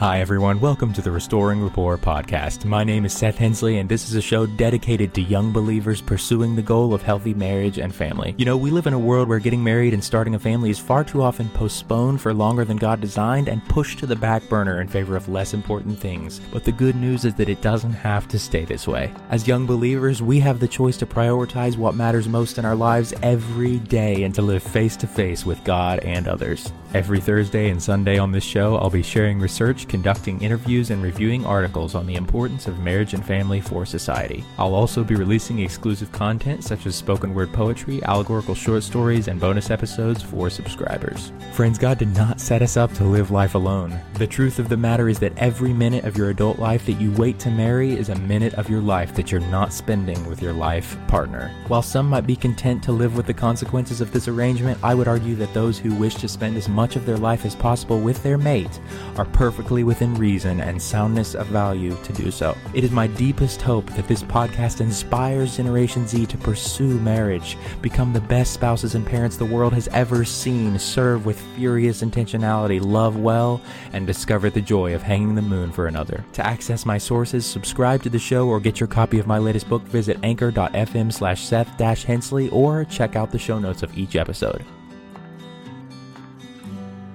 Hi, everyone. Welcome to the Restoring Rapport podcast. My name is Seth Hensley, and this is a show dedicated to young believers pursuing the goal of healthy marriage and family. You know, we live in a world where getting married and starting a family is far too often postponed for longer than God designed and pushed to the back burner in favor of less important things. But the good news is that it doesn't have to stay this way. As young believers, we have the choice to prioritize what matters most in our lives every day and to live face to face with God and others. Every Thursday and Sunday on this show, I'll be sharing research, conducting interviews, and reviewing articles on the importance of marriage and family for society. I'll also be releasing exclusive content such as spoken word poetry, allegorical short stories, and bonus episodes for subscribers. Friends, God did not set us up to live life alone. The truth of the matter is that every minute of your adult life that you wait to marry is a minute of your life that you're not spending with your life partner. While some might be content to live with the consequences of this arrangement, I would argue that those who wish to spend as much of their life as possible with their mate are perfectly within reason and soundness of value to do so. It is my deepest hope that this podcast inspires Generation Z to pursue marriage, become the best spouses and parents the world has ever seen, serve with furious intentionality, love well, and discover the joy of hanging the moon for another. To access my sources, subscribe to the show, or get your copy of my latest book, visit anchor.fm slash Seth Hensley, or check out the show notes of each episode.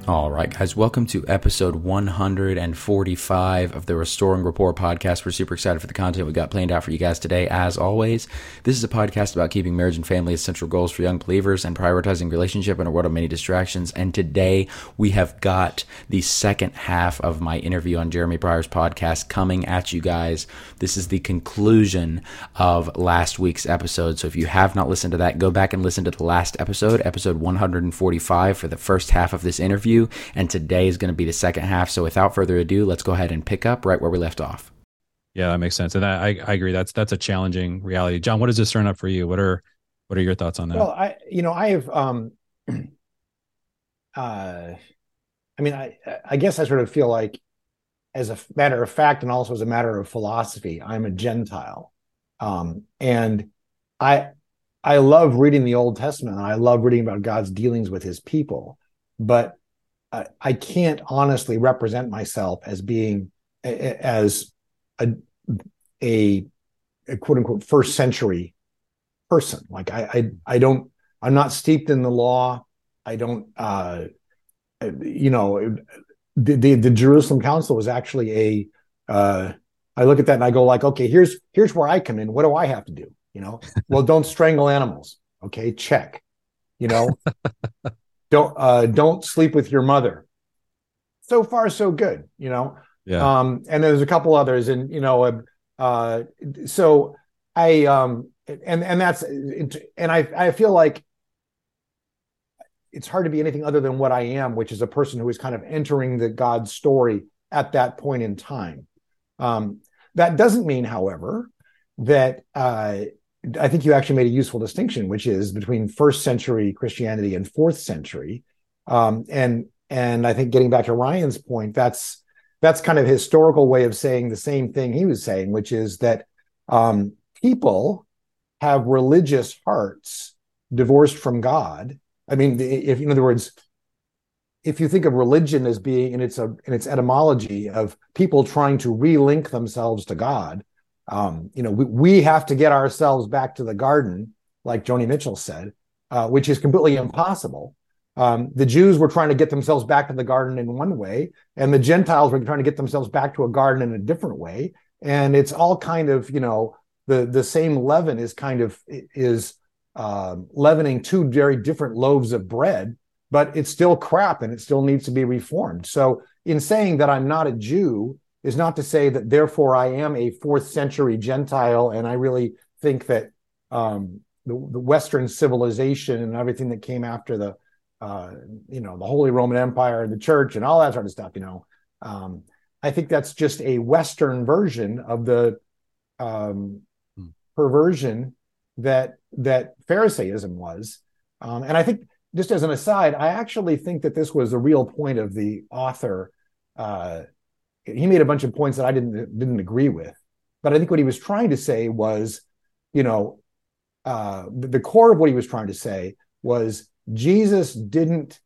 All right, guys, welcome to episode 145 of the Restoring Rapport podcast. We're super excited for the content we got planned out for you guys today. As always, this is a podcast about keeping marriage and family as central goals for young believers and prioritizing relationship in a world of many distractions. And today we have got the second half of my interview on Jeremy Pryor's podcast coming at you guys. This is the conclusion of last week's episode. So if you have not listened to that, go back and listen to the last episode, episode 145, for the first half of this interview and today is going to be the second half. So without further ado, let's go ahead and pick up right where we left off. Yeah, that makes sense, and I, I agree. That's that's a challenging reality. Jon, what does this turn up for you? What are what are your thoughts on that? Well, I you know I have um, uh, I mean I I guess I sort of feel like as a matter of fact and also as a matter of philosophy, I'm a Gentile, um, and I I love reading the Old Testament. And I love reading about God's dealings with His people, but I can't honestly represent myself as being a, as a, a, a quote unquote first century person. Like I, I, I don't, I'm not steeped in the law. I don't, uh, you know, the, the, the Jerusalem Council was actually a. Uh, I look at that and I go like, okay, here's here's where I come in. What do I have to do? You know, well, don't strangle animals. Okay, check. You know, don't uh, don't sleep with your mother. So far, so good. You know. Yeah. Um, and there's a couple others, and you know, uh, uh, so I um, and and that's and I I feel like it's hard to be anything other than what I am, which is a person who is kind of entering the God story at that point in time. Um, that doesn't mean, however, that uh, I think you actually made a useful distinction, which is between first century Christianity and fourth century. Um, and and I think getting back to Ryan's point, that's that's kind of historical way of saying the same thing he was saying, which is that um, people have religious hearts divorced from God. I mean, if in other words, if you think of religion as being in its in its etymology of people trying to relink themselves to God, um, you know, we, we have to get ourselves back to the garden, like Joni Mitchell said, uh, which is completely impossible. Um, the Jews were trying to get themselves back to the garden in one way, and the Gentiles were trying to get themselves back to a garden in a different way. And it's all kind of, you know, the the same leaven is kind of is uh, leavening two very different loaves of bread, but it's still crap and it still needs to be reformed. So, in saying that I'm not a Jew, is not to say that therefore I am a fourth century Gentile and I really think that um, the, the, Western civilization and everything that came after the uh, you know the Holy Roman Empire and the Church and all that sort of stuff. You know, um, I think that's just a Western version of the um, hmm. perversion that that Pharisaism was. Um, and I think, just as an aside, I actually think that this was the real point of the author. Uh, he made a bunch of points that I didn't didn't agree with, but I think what he was trying to say was, you know, uh, the core of what he was trying to say was Jesus didn't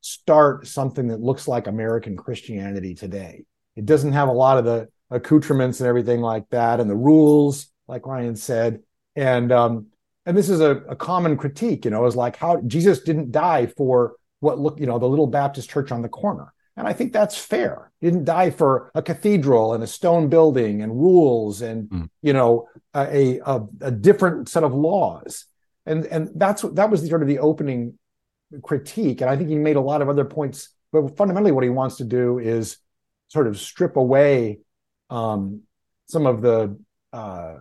start something that looks like American Christianity today. It doesn't have a lot of the accoutrements and everything like that, and the rules, like Ryan said. And um, and this is a, a common critique, you know, is like how Jesus didn't die for what look, you know, the little Baptist church on the corner. And I think that's fair. He didn't die for a cathedral and a stone building and rules and mm. you know a, a, a different set of laws. And and that's that was sort of the opening critique. And I think he made a lot of other points. But fundamentally, what he wants to do is sort of strip away um, some of the uh,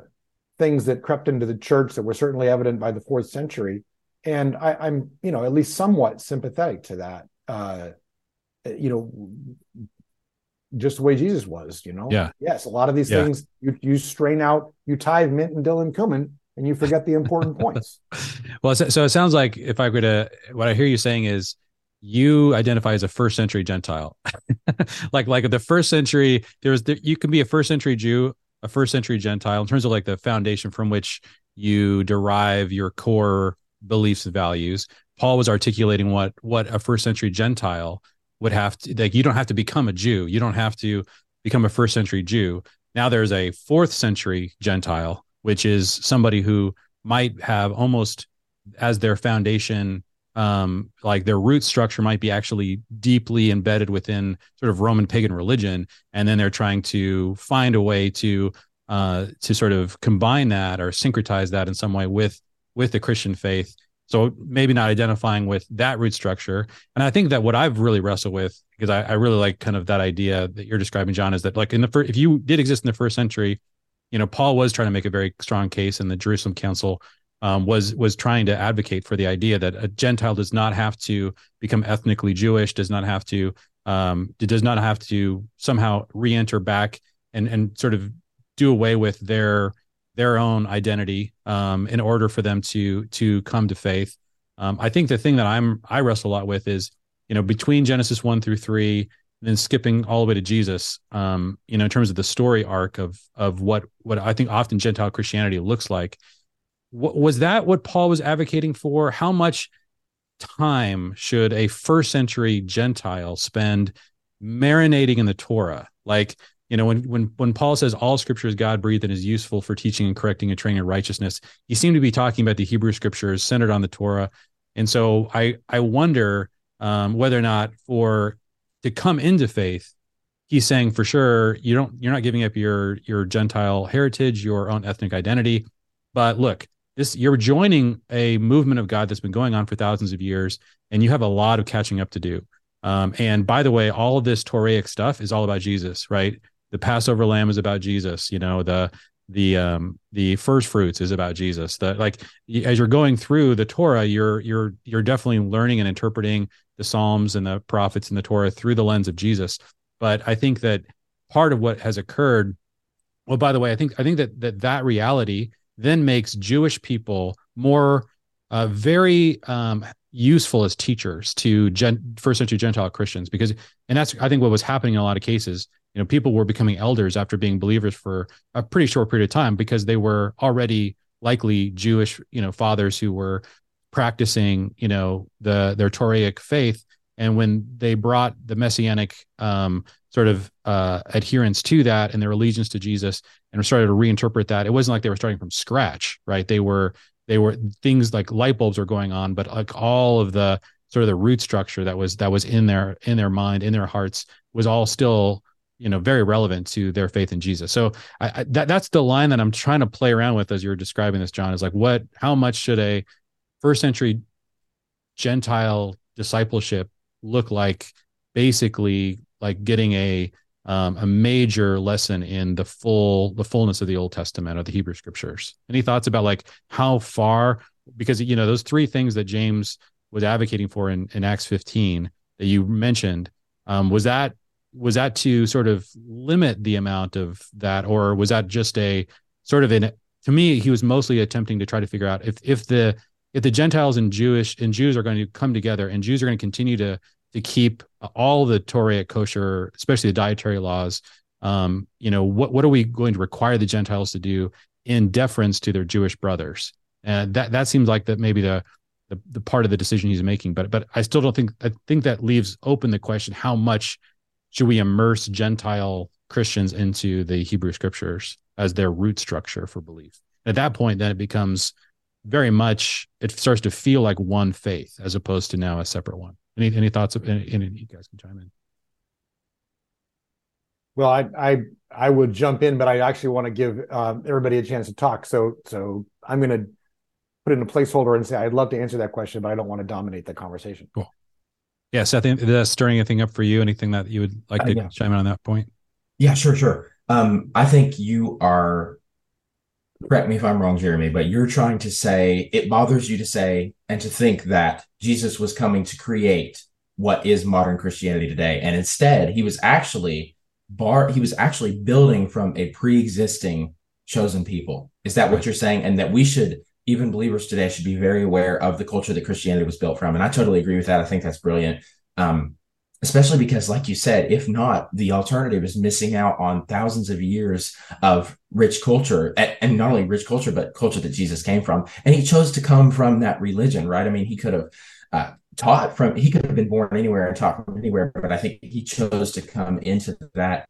things that crept into the church that were certainly evident by the fourth century. And I, am you know, at least somewhat sympathetic to that. Uh, Uh, you know, just the way Jesus was, you know. Yeah. Yes, a lot of these yeah. things you you strain out, you tithe mint and dill and cumin, and you forget the important points. Well, so it sounds like if I were to, what I hear you saying is you identify as a first century Gentile, like like the first century. There was you can be a first century Jew, a first century Gentile in terms of like the foundation from which you derive your core beliefs and values. Paul was articulating what what a first century Gentile would have to like. You don't have to become a Jew. You don't have to become a first century Jew. Now there's a fourth century Gentile which is somebody who might have almost as their foundation um, like their root structure might be actually deeply embedded within sort of Roman pagan religion, and then they're trying to find a way to uh, to sort of combine that or syncretize that in some way with with the Christian faith. So maybe not identifying with that root structure. And I think that what I've really wrestled with, because I, I really like kind of that idea that you're describing, Jon, is that like in the first, if you did exist in the first century, you know, Paul was trying to make a very strong case, and the Jerusalem Council um, was was trying to advocate for the idea that a Gentile does not have to become ethnically Jewish, does not have to um, does not have to somehow re-enter back and and sort of do away with their their own identity um, in order for them to to come to faith. Um, I think the thing that I'm I wrestle a lot with is you know between Genesis one through three then skipping all the way to Jesus, um, you know, in terms of the story arc of of what what I think often Gentile Christianity looks like. What, was that what Paul was advocating for? How much time should a first century Gentile spend marinating in the Torah? Like, you know, when when when Paul says all scripture is God breathed and is useful for teaching and correcting and training in righteousness, he seemed to be talking about the Hebrew scriptures centered on the Torah. And so I I wonder um, whether or not for to come into faith he's saying for sure you don't you're not giving up your your gentile heritage your own ethnic identity. But look this you're joining a movement of god that's been going on for thousands of years and you have a lot of catching up to do. Um, and by the way all of this toraic stuff is all about jesus right the passover lamb is about jesus you know the the um the first fruits is about jesus the like as you're going through the torah you're you're you're definitely learning and interpreting the Psalms and the prophets and the Torah through the lens of Jesus. But I think that part of what has occurred, well, by the way, I think I think that that that reality then makes Jewish people more uh, very um, useful as teachers to gen- first century Gentile Christians because, and that's I think what was happening in a lot of cases. You know, people were becoming elders after being believers for a pretty short period of time because they were already likely Jewish, you know, fathers who were practicing, you know, the their Toraic faith. And when they brought the messianic um, sort of uh, adherence to that and their allegiance to Jesus and started to reinterpret that, it wasn't like they were starting from scratch, right? They were they were things like light bulbs were going on, but like all of the sort of the root structure that was that was in their in their mind in their hearts was all still you know very relevant to their faith in Jesus. So I, I, that that's the line that I'm trying to play around with as you're describing this, Jon. Is like what how much should a first century Gentile discipleship look like basically like getting a um, a major lesson in the full the fullness of the Old Testament or the Hebrew Scriptures. Any thoughts about like how far? Because you know those three things that James was advocating for in, in Acts 15 that you mentioned um, was that was that to sort of limit the amount of that, or was that just a sort of in to me he was mostly attempting to try to figure out if if the if the Gentiles and Jewish and Jews are going to come together and Jews are going to continue to to keep all the Torah kosher, especially the dietary laws, um, you know, what what are we going to require the Gentiles to do in deference to their Jewish brothers? And that that seems like that maybe the, the the part of the decision he's making. But but I still don't think I think that leaves open the question how much should we immerse Gentile Christians into the Hebrew scriptures as their root structure for belief? At that point, then it becomes very much it starts to feel like one faith as opposed to now a separate one. Any any thoughts? Of, any, any you guys can chime in. Well, I I I would jump in, but I actually want to give uh, everybody a chance to talk. So so I'm going to put in a placeholder and say I'd love to answer that question, but I don't want to dominate the conversation. Cool. Yeah, Seth, is that stirring anything up for you? Anything that you would like uh, to uh, yeah. chime in on that point? Yeah, sure, sure. Um, I think you are correct me if I'm wrong, Jeremy, but you're trying to say it bothers you to say and to think that Jesus was coming to create what is modern Christianity today. And instead, he was actually bar he was actually building from a pre-existing chosen people. Is that what you're saying? And that we should even believers today should be very aware of the culture that Christianity was built from. And I totally agree with that. I think that's brilliant. Um, especially because like you said if not the alternative is missing out on thousands of years of rich culture and not only rich culture but culture that jesus came from and he chose to come from that religion right i mean he could have uh, taught from he could have been born anywhere and taught from anywhere but i think he chose to come into that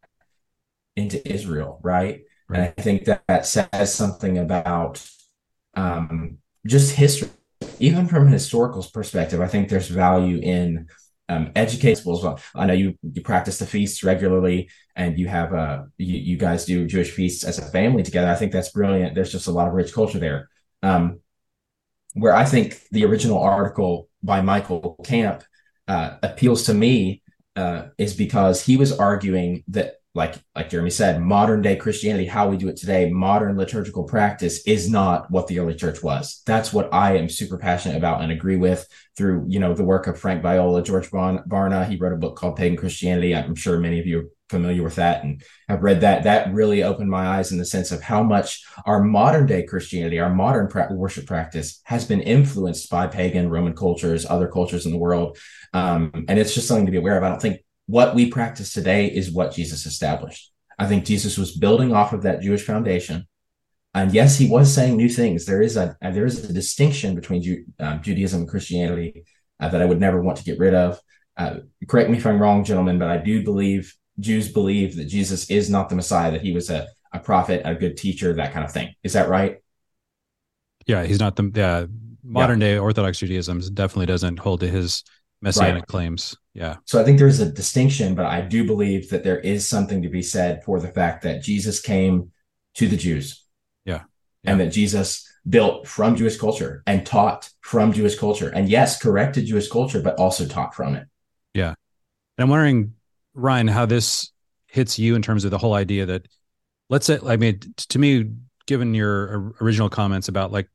into israel right, right. and i think that that says something about um, just history even from a historical perspective i think there's value in um, educate as well. I know you you practice the feasts regularly, and you have uh you, you guys do Jewish feasts as a family together. I think that's brilliant. There's just a lot of rich culture there. Um, where I think the original article by Michael Camp uh, appeals to me uh, is because he was arguing that like like Jeremy said, modern day Christianity, how we do it today, modern liturgical practice is not what the early church was. That's what I am super passionate about and agree with through you know the work of Frank Viola, George bon- Barna. He wrote a book called Pagan Christianity. I'm sure many of you are familiar with that and have read that. That really opened my eyes in the sense of how much our modern day Christianity, our modern pra- worship practice, has been influenced by pagan Roman cultures, other cultures in the world, um, and it's just something to be aware of. I don't think what we practice today is what Jesus established. I think Jesus was building off of that Jewish foundation. And yes, he was saying new things. There is a there is a distinction between Ju- um, Judaism and Christianity uh, that I would never want to get rid of. Uh, correct me if I'm wrong, gentlemen, but I do believe Jews believe that Jesus is not the Messiah; that he was a a prophet, a good teacher, that kind of thing. Is that right? Yeah, he's not the yeah, modern yeah. day Orthodox Judaism definitely doesn't hold to his messianic right. claims. Yeah. So I think there's a distinction, but I do believe that there is something to be said for the fact that Jesus came to the Jews. Yeah. yeah. And that Jesus built from Jewish culture and taught from Jewish culture. And yes, corrected Jewish culture, but also taught from it. Yeah. And I'm wondering, Ryan, how this hits you in terms of the whole idea that let's say, I mean, to me, given your original comments about like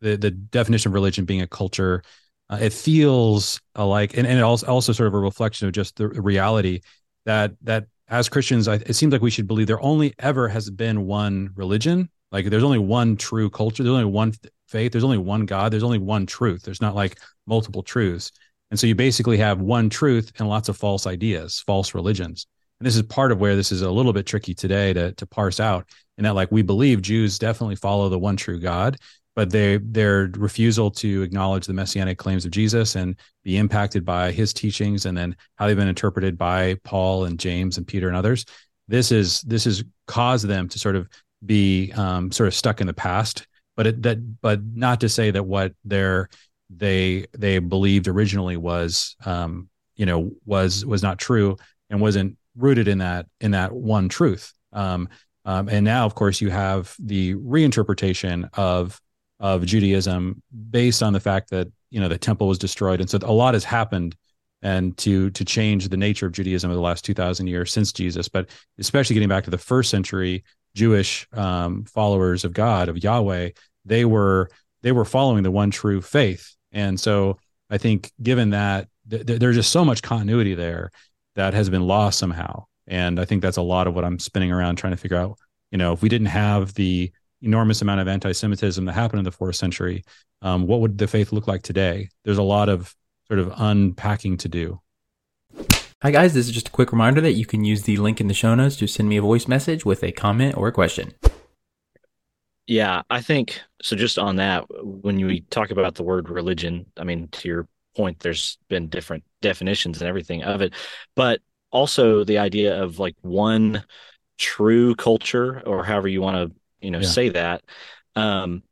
the, the definition of religion being a culture uh, it feels like, and, and also, also sort of a reflection of just the reality that that as Christians, I, it seems like we should believe there only ever has been one religion. Like there's only one true culture. There's only one faith. There's only one God. There's only one truth. There's not like multiple truths. And so you basically have one truth and lots of false ideas, false religions. And this is part of where this is a little bit tricky today to, to parse out. And that, like, we believe Jews definitely follow the one true God but they their refusal to acknowledge the messianic claims of Jesus and be impacted by his teachings and then how they've been interpreted by Paul and James and Peter and others. This is this has caused them to sort of be um, sort of stuck in the past, but it, that but not to say that what they're they they believed originally was um, you know was was not true and wasn't rooted in that in that one truth. Um, um, and now, of course, you have the reinterpretation of of Judaism based on the fact that you know the temple was destroyed, and so a lot has happened and to to change the nature of Judaism over the last two thousand years since Jesus, but especially getting back to the first century Jewish um, followers of God of Yahweh, they were they were following the one true faith, and so I think given that th- th- there's just so much continuity there that has been lost somehow, and I think that's a lot of what I'm spinning around trying to figure out. You know, if we didn't have the enormous amount of anti-Semitism that happened in the fourth century, um, what would the faith look like today? There's a lot of sort of unpacking to do. Hi guys, this is just a quick reminder that you can use the link in the show notes to send me a voice message with a comment or a question. Yeah, I think so. Just on that, when we talk about the word religion, I mean, to your point, there's been different definitions and everything of it, but also the idea of like one true culture or however you want to you know yeah. say that um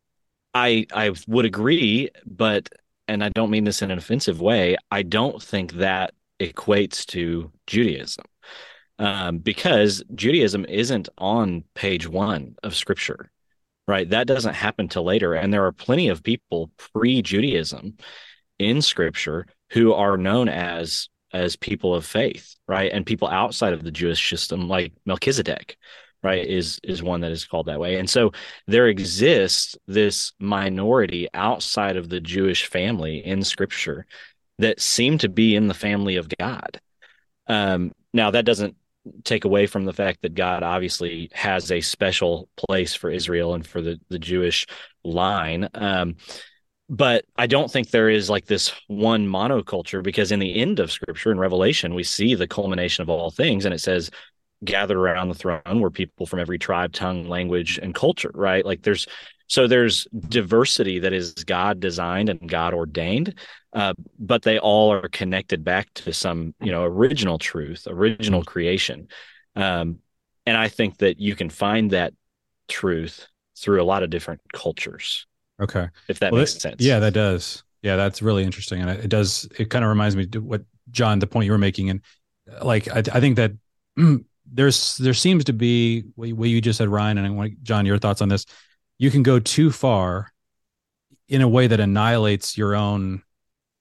i i would agree but and i don't mean this in an offensive way i don't think that equates to judaism um, because judaism isn't on page one of scripture right that doesn't happen till later and there are plenty of people pre-judaism in scripture who are known as as people of faith, right? And people outside of the Jewish system, like Melchizedek, right, is is one that is called that way. And so there exists this minority outside of the Jewish family in Scripture that seem to be in the family of God. Um, now that doesn't take away from the fact that God obviously has a special place for Israel and for the the Jewish line. Um, but I don't think there is like this one monoculture because in the end of scripture in Revelation, we see the culmination of all things. And it says, gathered around the throne were people from every tribe, tongue, language, and culture, right? Like there's so there's diversity that is God designed and God ordained, uh, but they all are connected back to some, you know, original truth, original creation. Um, and I think that you can find that truth through a lot of different cultures. Okay. If that well, makes sense. Yeah, that does. Yeah, that's really interesting. And it does, it kind of reminds me what Jon, the point you were making. And like, I, I think that there's, there seems to be what you just said, Ryan, and I want Jon, your thoughts on this. You can go too far in a way that annihilates your own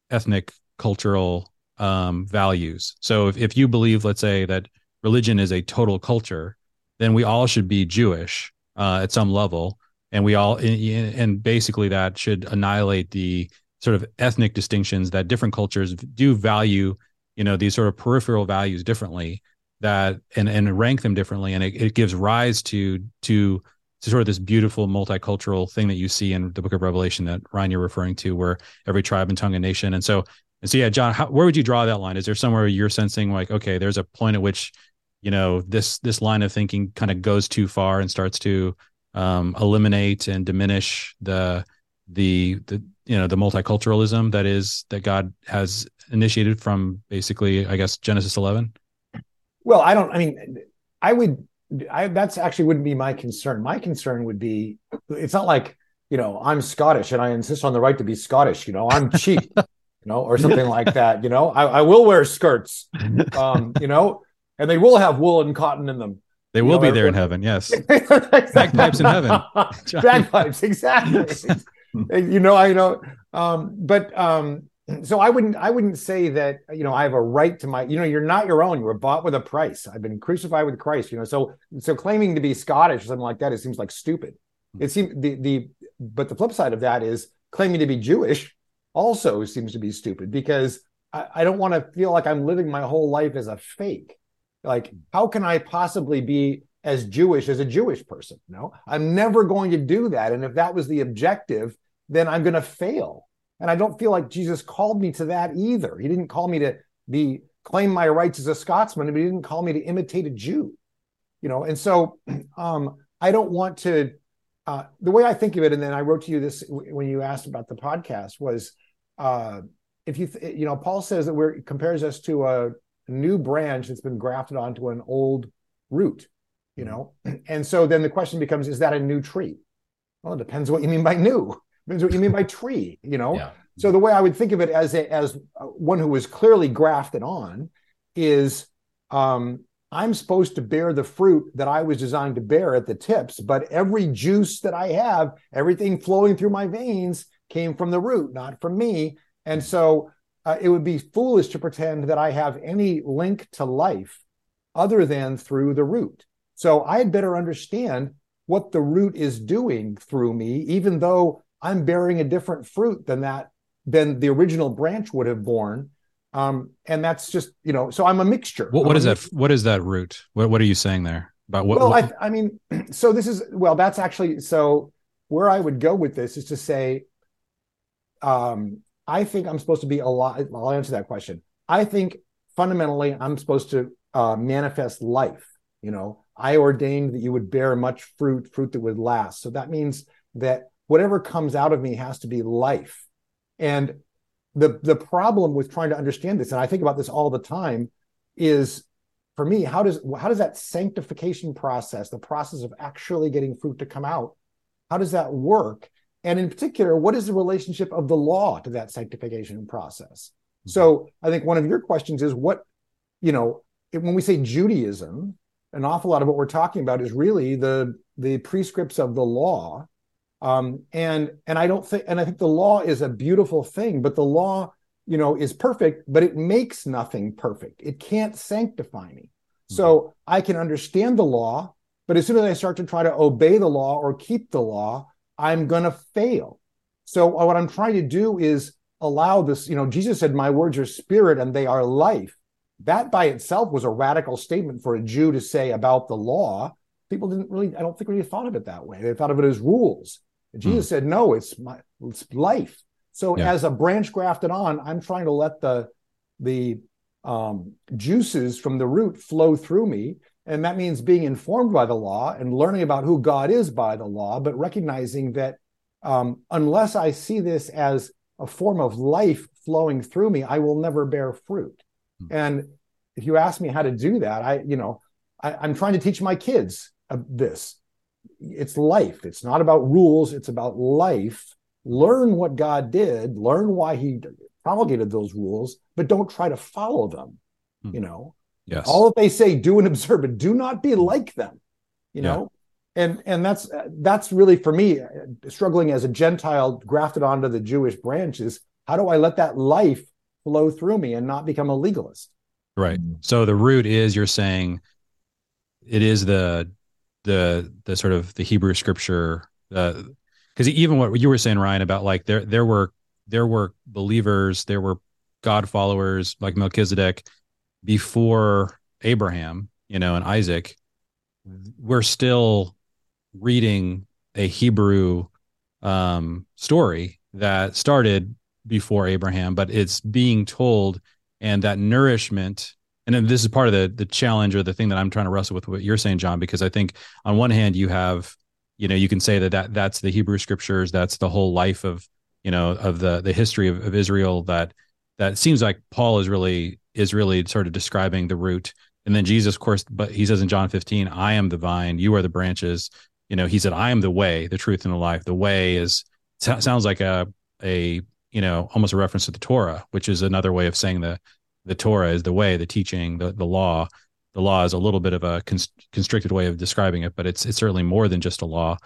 ethnic cultural um, values. So if, if you believe, let's say that religion is a total culture, then we all should be Jewish uh, at some level and we all and basically that should annihilate the sort of ethnic distinctions that different cultures do value you know these sort of peripheral values differently that and and rank them differently. And it, it gives rise to to to sort of this beautiful multicultural thing that you see in the book of revelation that ryan you're referring to where every tribe and tongue and nation. And so and so yeah jon how, where would you draw that line? Is there somewhere you're sensing like okay there's a point at which you know this this line of thinking kind of goes too far and starts to um, eliminate and diminish the the the you know the multiculturalism that is that God has initiated from basically I guess Genesis 11? Well, I don't I mean I would I that's actually wouldn't be my concern. My concern would be it's not like, you know, I'm Scottish and I insist on the right to be Scottish, you know, I'm cheap, you know, or something like that, you know. I, I will wear skirts. Um, you know, and they will have wool and cotton in them. They will know, be there in heaven. Yes. Bagpipes in heaven. Bagpipes, exactly. you know, I know. Um, but um, so I wouldn't I wouldn't say that, you know, I have a right to my, you know, you're not your own. You were bought with a price. I've been crucified with Christ, you know. So so claiming to be Scottish or something like that, it seems like stupid. Hmm. It seems the the but the flip side of that is claiming to be Jewish also seems to be stupid because I, I don't want to feel like I'm living my whole life as a fake. Like, hmm. how can I possibly be as Jewish as a Jewish person? No, I'm never going to do that. And if that was the objective, then I'm going to fail. And I don't feel like Jesus called me to that either. He didn't call me to be claim my rights as a Scotsman, but he didn't call me to imitate a Jew. You know, and so um, I don't want to. Uh, the way I think of it, and then I wrote to you this when you asked about the podcast was, uh, if you th- you know, Paul says that we're compares us to a new branch that's been grafted onto an old root you know and so then the question becomes is that a new tree well it depends what you mean by new depends what you mean by tree you know yeah. so the way i would think of it as a, as one who was clearly grafted on is um, i'm supposed to bear the fruit that i was designed to bear at the tips but every juice that i have everything flowing through my veins came from the root not from me and so uh, it would be foolish to pretend that I have any link to life other than through the root. So I had better understand what the root is doing through me, even though I'm bearing a different fruit than that than the original branch would have borne. Um, and that's just you know, so I'm a mixture. What, what is that? What is that root? What What are you saying there about what? Well, what? I, I mean, so this is well, that's actually so. Where I would go with this is to say, um, I think I'm supposed to be a lot. I'll answer that question. I think fundamentally I'm supposed to uh, manifest life. You know, I ordained that you would bear much fruit, fruit that would last. So that means that whatever comes out of me has to be life. And the the problem with trying to understand this, and I think about this all the time, is for me, how does how does that sanctification process, the process of actually getting fruit to come out, how does that work? And in particular, what is the relationship of the law to that sanctification process? Mm-hmm. So I think one of your questions is what, you know, when we say Judaism, an awful lot of what we're talking about is really the the prescripts of the law. Um, and and I don't think and I think the law is a beautiful thing, but the law, you know, is perfect, but it makes nothing perfect. It can't sanctify me. Mm-hmm. So I can understand the law, but as soon as I start to try to obey the law or keep the law, I'm going to fail. So what I'm trying to do is allow this, you know, Jesus said, My words are spirit and they are life. That by itself was a radical statement for a Jew to say about the law. People didn't really, I don't think really thought of it that way. They thought of it as rules. And Jesus mm. said, No, it's my it's life. So yeah. as a branch grafted on, I'm trying to let the the um, juices from the root flow through me and that means being informed by the law and learning about who God is by the law, but recognizing that um, unless I see this as a form of life flowing through me, I will never bear fruit. Mm-hmm. And if you ask me how to do that, I, you know, I, I'm trying to teach my kids this. It's life. It's not about rules. It's about life. Learn what God did. Learn why He promulgated those rules, but don't try to follow them. Mm-hmm. You know, Yes. All that they say, do and observe, but do not be like them. You know, and and that's that's really for me struggling as a Gentile grafted onto the Jewish branches. How do I let that life flow through me and not become a legalist? Right. So the root is you're saying it is the the the sort of the Hebrew scripture because uh, even what you were saying Ryan about like there there were there were believers there were God followers like Melchizedek before Abraham, you know, and Isaac, we're still reading a Hebrew um, story that started before Abraham, but it's being told, and that nourishment. And then this is part of the the challenge or the thing that I'm trying to wrestle with what you're saying, Jon, because I think on one hand you have, you know, you can say that, that that's the Hebrew scriptures, that's the whole life of, you know, of the the history of, of Israel that that seems like Paul is really is really sort of describing the root. And then Jesus, of course, but he says in John 15, I am the vine, you are the branches. You know, he said, I am the way, the truth, and the life. The way is sounds like a a you know almost a reference to the Torah, which is another way of saying the the Torah is the way, the teaching, the the law. The law is a little bit of a constricted way of describing it, but it's it's certainly more than just a law.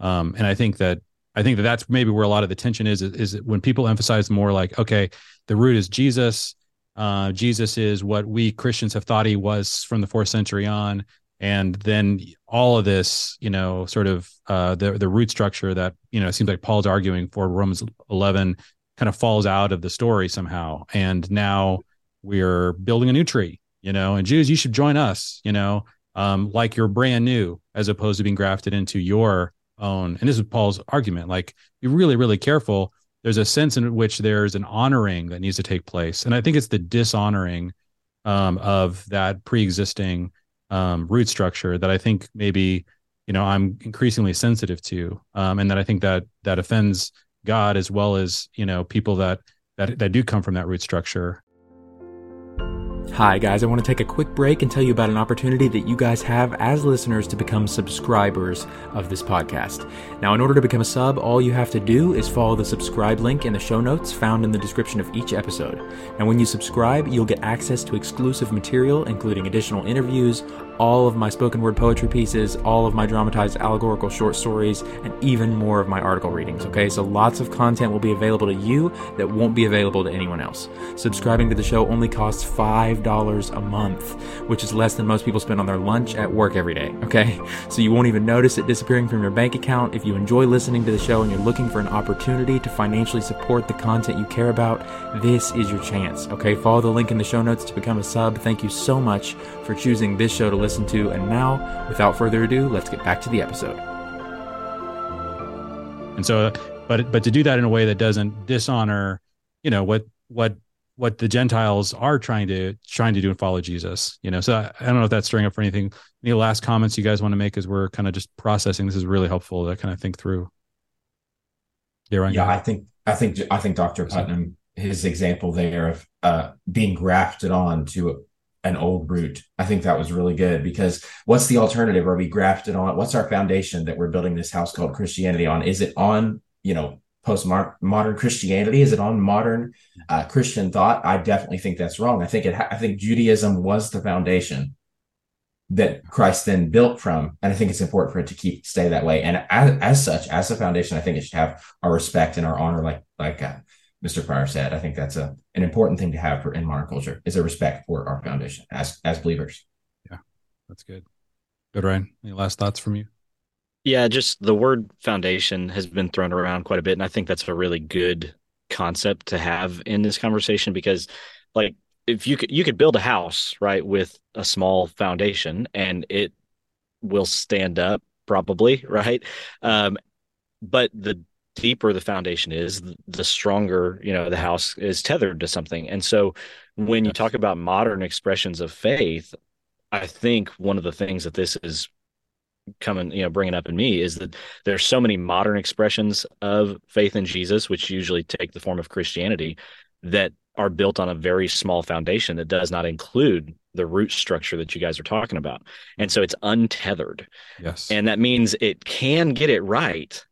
Um, and I think that I think that that's maybe where a lot of the tension is, is, is when people emphasize more like, okay, the root is Jesus, uh, Jesus is what we Christians have thought he was from the fourth century on, and then all of this, you know, sort of uh, the the root structure that you know seems like Paul's arguing for Romans eleven kind of falls out of the story somehow, and now we're building a new tree, you know, and Jews, you should join us, you know, um, like you're brand new as opposed to being grafted into your own. And this is Paul's argument, like be really, really careful. There's a sense in which there's an honoring that needs to take place. And i think it's the dishonoring um, of that pre-existing um, root structure that i think maybe you know i'm increasingly sensitive to um, and that i think that that offends god as well as you know people that that that do come from that root structure Hi, guys. I want to take a quick break and tell you about an opportunity that you guys have as listeners to become subscribers of this podcast. Now, in order to become a sub, all you have to do is follow the subscribe link in the show notes found in the description of each episode. And when you subscribe, you'll get access to exclusive material, including additional interviews, all of my spoken word poetry pieces, all of my dramatized allegorical short stories, and even more of my article readings. Okay, so lots of content will be available to you that won't be available to anyone else. Subscribing to the show only costs $5 a month, which is less than most people spend on their lunch at work every day. Okay, so you won't even notice it disappearing from your bank account. If you enjoy listening to the show and you're looking for an opportunity to financially support the content you care about, this is your chance. Okay, follow the link in the show notes to become a sub. Thank you so much for choosing this show to listen to. And now, without further ado, let's get back to the episode. And so, but but to do that in a way that doesn't dishonor, you know, what what what the Gentiles are trying to trying to do and follow Jesus. You know, so I, I don't know if that's stirring up for anything. Any last comments you guys want to make as we're kind of just processing? This is really helpful to kind of think through. Yeah, yeah. I think I think I think Dr. Putnam his example there of uh, being grafted on to an old root. I think that was really good because what's the alternative? Are we grafted on? What's our foundation that we're building this house called Christianity on? Is it on, you know, post modern Christianity? Is it on modern uh, Christian thought? I definitely think that's wrong. I think it. I think Judaism was the foundation that Christ then built from, and I think it's important for it to keep stay that way. And as, as such, as a foundation, I think it should have our respect and our honor, like like uh, Mr. Pryor said. I think that's a an important thing to have for in modern culture is a respect for our foundation as as believers. Yeah, that's good. Good, Ryan. Any last thoughts from you? Yeah, just the word foundation has been thrown around quite a bit, and I think that's a really good concept to have in this conversation because, like, if you could you could build a house right with a small foundation and it will stand up probably right? Um, but the deeper the foundation is the stronger you know the house is tethered to something. And so when you talk about modern expressions of faith i think one of the things that this is coming you know bringing up in me is that there's so many modern expressions of faith in jesus which usually take the form of christianity that are built on a very small foundation that does not include the root structure that you guys are talking about. And so it's untethered. Yes. And that means it can get it right,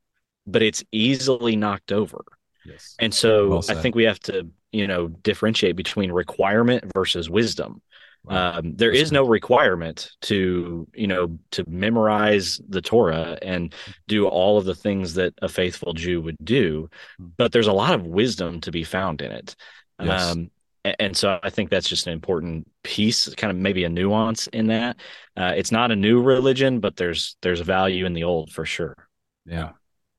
but it's easily knocked over. Yes. And so well I think we have to, you know, differentiate between requirement versus wisdom. Um, there is no requirement to, you know, to memorize the Torah and do all of the things that a faithful Jew would do, hmm. but there's a lot of wisdom to be found in it. Yes. Um, and so I think that's just an important piece, kind of maybe a nuance in that. Uh, it's not a new religion, but there's there's value in the old for sure. Yeah,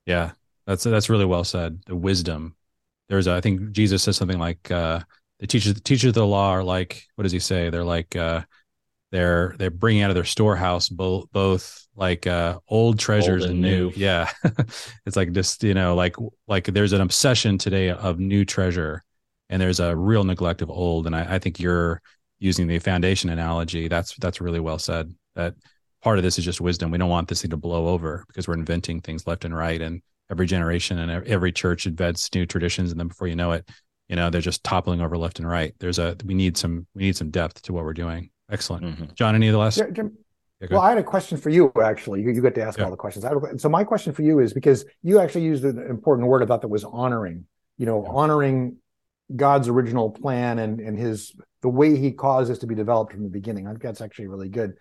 yeah, that's that's really well said. The wisdom. There's, a, I think Jesus says something like uh, the teachers the teachers of the law are like what does he say? They're like uh, they're they're bringing out of their storehouse both both like uh, old treasures old and, and new. new. Yeah, it's like just you know like like there's an obsession today of new treasure and there's a real neglect of old. And I, I think you're using the foundation analogy. That's that's really well said. That part of this is just wisdom. We don't want this thing to blow over because we're inventing things left and right, and every generation and every church invents new traditions, and then before you know it, you know they're just toppling over left and right. There's a we need some we need some depth to what we're doing. Excellent, mm-hmm. Jon. Any of the last? Yeah, Jim, yeah, well, I had a question for you. Actually, you, you get to ask yeah. all the questions. so my question for you is because you actually used an important word I thought that was honoring. You know, honoring God's original plan and and his the way he caused this to be developed from the beginning. I think that's actually really good.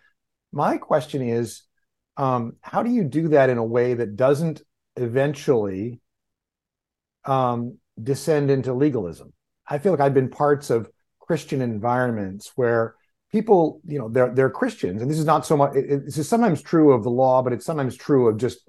My question is, um, how do you do that in a way that doesn't eventually um, descend into legalism? I feel like I've been parts of Christian environments where people, you know, they're they're Christians, and this is not so much. It, is sometimes true of the law, but it's sometimes true of just,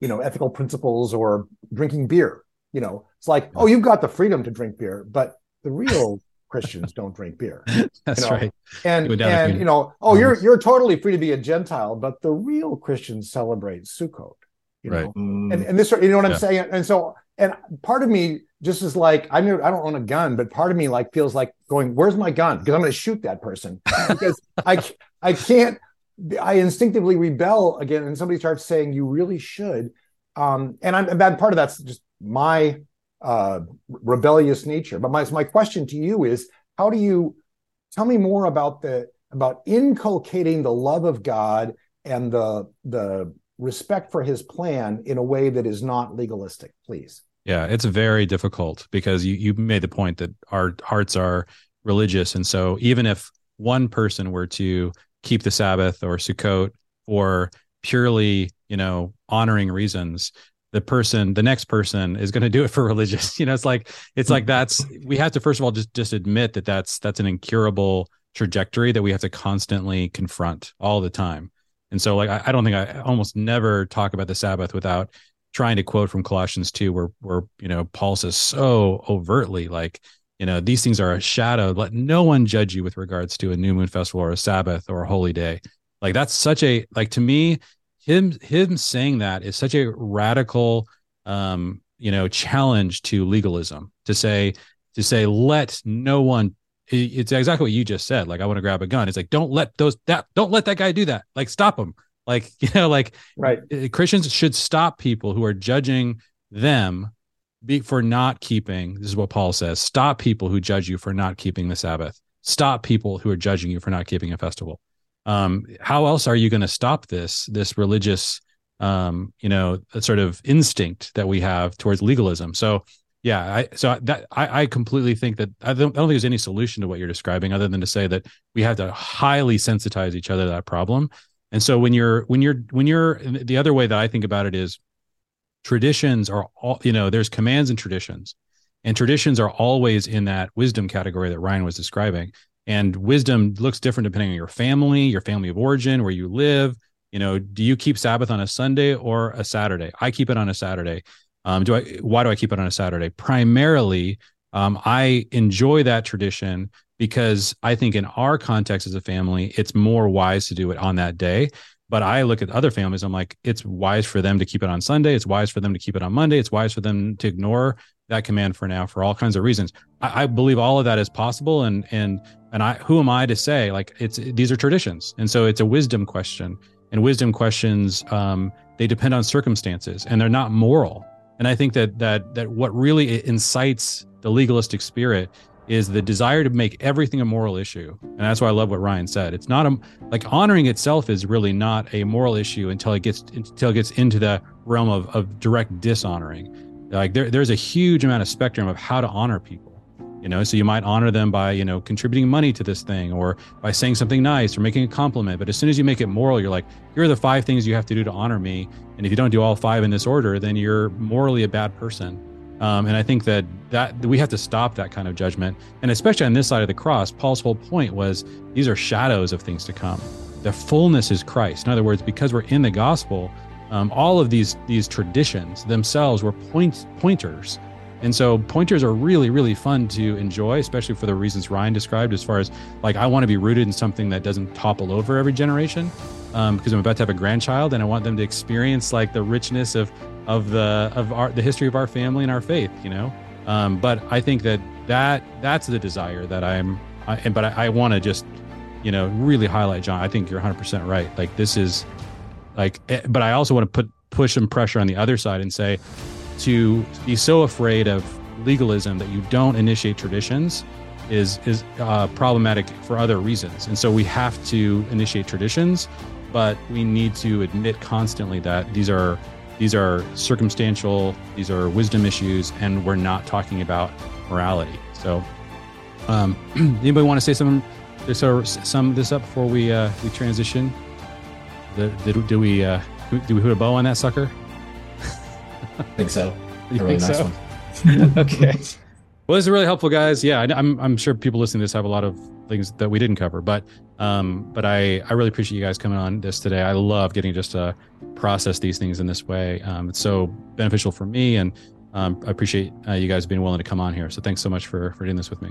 you know, ethical principles or drinking beer. You know, it's like, oh, you've got the freedom to drink beer, but the real Christians don't drink beer. That's you know? right. And and you know, oh, you're you're totally free to be a Gentile, but the real Christians celebrate Sukkot. You right. know, mm. and and this, you know what I'm saying? And so, and part of me just is like, I mean, I don't own a gun, but part of me like feels like going, "Where's my gun?" Because I'm going to shoot that person because I I can't. I instinctively rebel again, and somebody starts saying, "You really should." Um, and I'm that part of that's just my uh, rebellious nature. But my my question to you is, how do you tell me more about the about inculcating the love of God and the the respect for His plan in a way that is not legalistic, please? Yeah, it's very difficult because you you made the point that our hearts are religious, and so even if one person were to keep the Sabbath or Sukkot or purely you know honoring reasons the person the next person is going to do it for religious. You know it's like it's like that's we have to first of all just just admit that that's that's an incurable trajectory that we have to constantly confront all the time and so like i, I don't think i almost never talk about the sabbath without trying to quote from colossians 2 where where you know paul says so overtly like you know these things are a shadow. Let no one judge you with regards to a new moon festival or a sabbath or a holy day. Like that's such a like to me him him saying that is such a radical um you know challenge to legalism to say to say let no one it's exactly what you just said. Like i want to grab a gun. It's like don't let those that don't let that guy do that. Like stop him. Like you know like right. christians should stop people who are judging them be, for not keeping this is what paul says stop people who judge you for not keeping the sabbath. Stop people who are judging you for not keeping a festival. Um, how else are you going to stop this this religious, um, you know, sort of instinct that we have towards legalism? So yeah, I so that I, I completely think that I don't, I don't think there's any solution to what you're describing other than to say that we have to highly sensitize each other to that problem. And so when you're when you're when you're the other way that I think about it is traditions are all you know there's commands and traditions and traditions are always in that wisdom category that Ryan was describing. And wisdom looks different depending on your family, your family of origin, where you live. You know, do you keep Sabbath on a Sunday or a Saturday? I keep it on a Saturday. Um, do I? Why do I keep it on a Saturday? Primarily, um, I enjoy that tradition because I think in our context as a family, it's more wise to do it on that day. But I look at other families, I'm like, it's wise for them to keep it on Sunday. It's wise for them to keep it on Monday. It's wise for them to ignore that command for now for all kinds of reasons. I, I believe all of that is possible. And and and I who am I to say like it's these are traditions. And so it's a wisdom question. And wisdom questions, um, they depend on circumstances and they're not moral. And I think that that that what really incites the legalistic spirit is the desire to make everything a moral issue. And that's why I love what Ryan said. It's not a like honoring itself is really not a moral issue until it gets until it gets into the realm of, of direct dishonoring. Like there, there's a huge amount of spectrum of how to honor people. You know, so you might honor them by, you know, contributing money to this thing or by saying something nice or making a compliment. But as soon as you make it moral, you're like, here are the five things you have to do to honor me. And if you don't do all five in this order, then you're morally a bad person. Um, and I think that that we have to stop that kind of judgment. And especially on this side of the cross, Paul's whole point was these are shadows of things to come. The fullness is Christ. In other words, because we're in the gospel, um, all of these these traditions themselves were point pointers. And so pointers are really, really fun to enjoy, especially for the reasons Ryan described, as far as like I want to be rooted in something that doesn't topple over every generation. Um, because I'm about to have a grandchild and I want them to experience like the richness of of the of our the history of our family and our faith you know um, but i think that that that's the desire that i'm I, and but i, I want to just you know really highlight jon i think you're 100% right like this is like eh, but i also want to put push some pressure on the other side and say to be so afraid of legalism that you don't initiate traditions is is uh, problematic for other reasons and so we have to initiate traditions but we need to admit constantly that these are these are circumstantial, these are wisdom issues, and we're not talking about morality. So, um, anybody want to say something? So, sum this up before we uh, we transition. The, do, do we uh, do we put a bow on that sucker? I think so. You really nice so? okay. Well, this is really helpful, guys. Yeah, I, I'm I'm sure people listening to this have a lot of things that we didn't cover, but um, but I I really appreciate you guys coming on this today. I love getting just to process these things in this way. Um, it's so beneficial for me, and um, I appreciate uh, you guys being willing to come on here. So thanks so much for for doing this with me.